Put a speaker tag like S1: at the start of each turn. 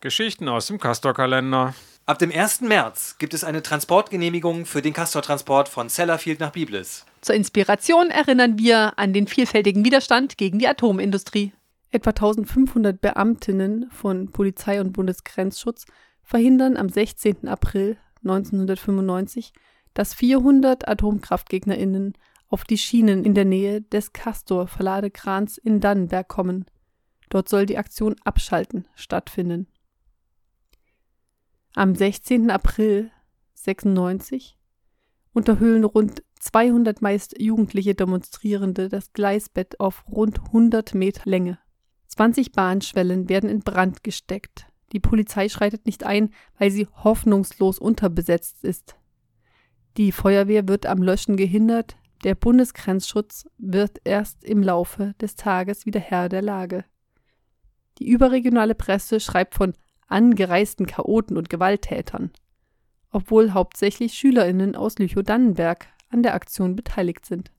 S1: Geschichten aus dem Castor-Kalender.
S2: Ab dem 1. März gibt es eine Transportgenehmigung für den Castor-Transport von Sellafield nach Biblis.
S3: Zur Inspiration erinnern wir an den vielfältigen Widerstand gegen die Atomindustrie.
S4: Etwa 1500 Beamtinnen von Polizei und Bundesgrenzschutz verhindern am 16. April 1995, dass 400 Atomkraftgegnerinnen auf die Schienen in der Nähe des Castor-Verladekrans in Dannenberg kommen. Dort soll die Aktion Abschalten stattfinden. Am 16. April 96 unterhöhlen rund 200 meist jugendliche Demonstrierende das Gleisbett auf rund 100 Meter Länge. 20 Bahnschwellen werden in Brand gesteckt. Die Polizei schreitet nicht ein, weil sie hoffnungslos unterbesetzt ist. Die Feuerwehr wird am Löschen gehindert, der Bundesgrenzschutz wird erst im Laufe des Tages wieder Herr der Lage. Die überregionale Presse schreibt von angereisten Chaoten und Gewalttätern, obwohl hauptsächlich Schülerinnen aus Lüchow-Dannenberg an der Aktion beteiligt sind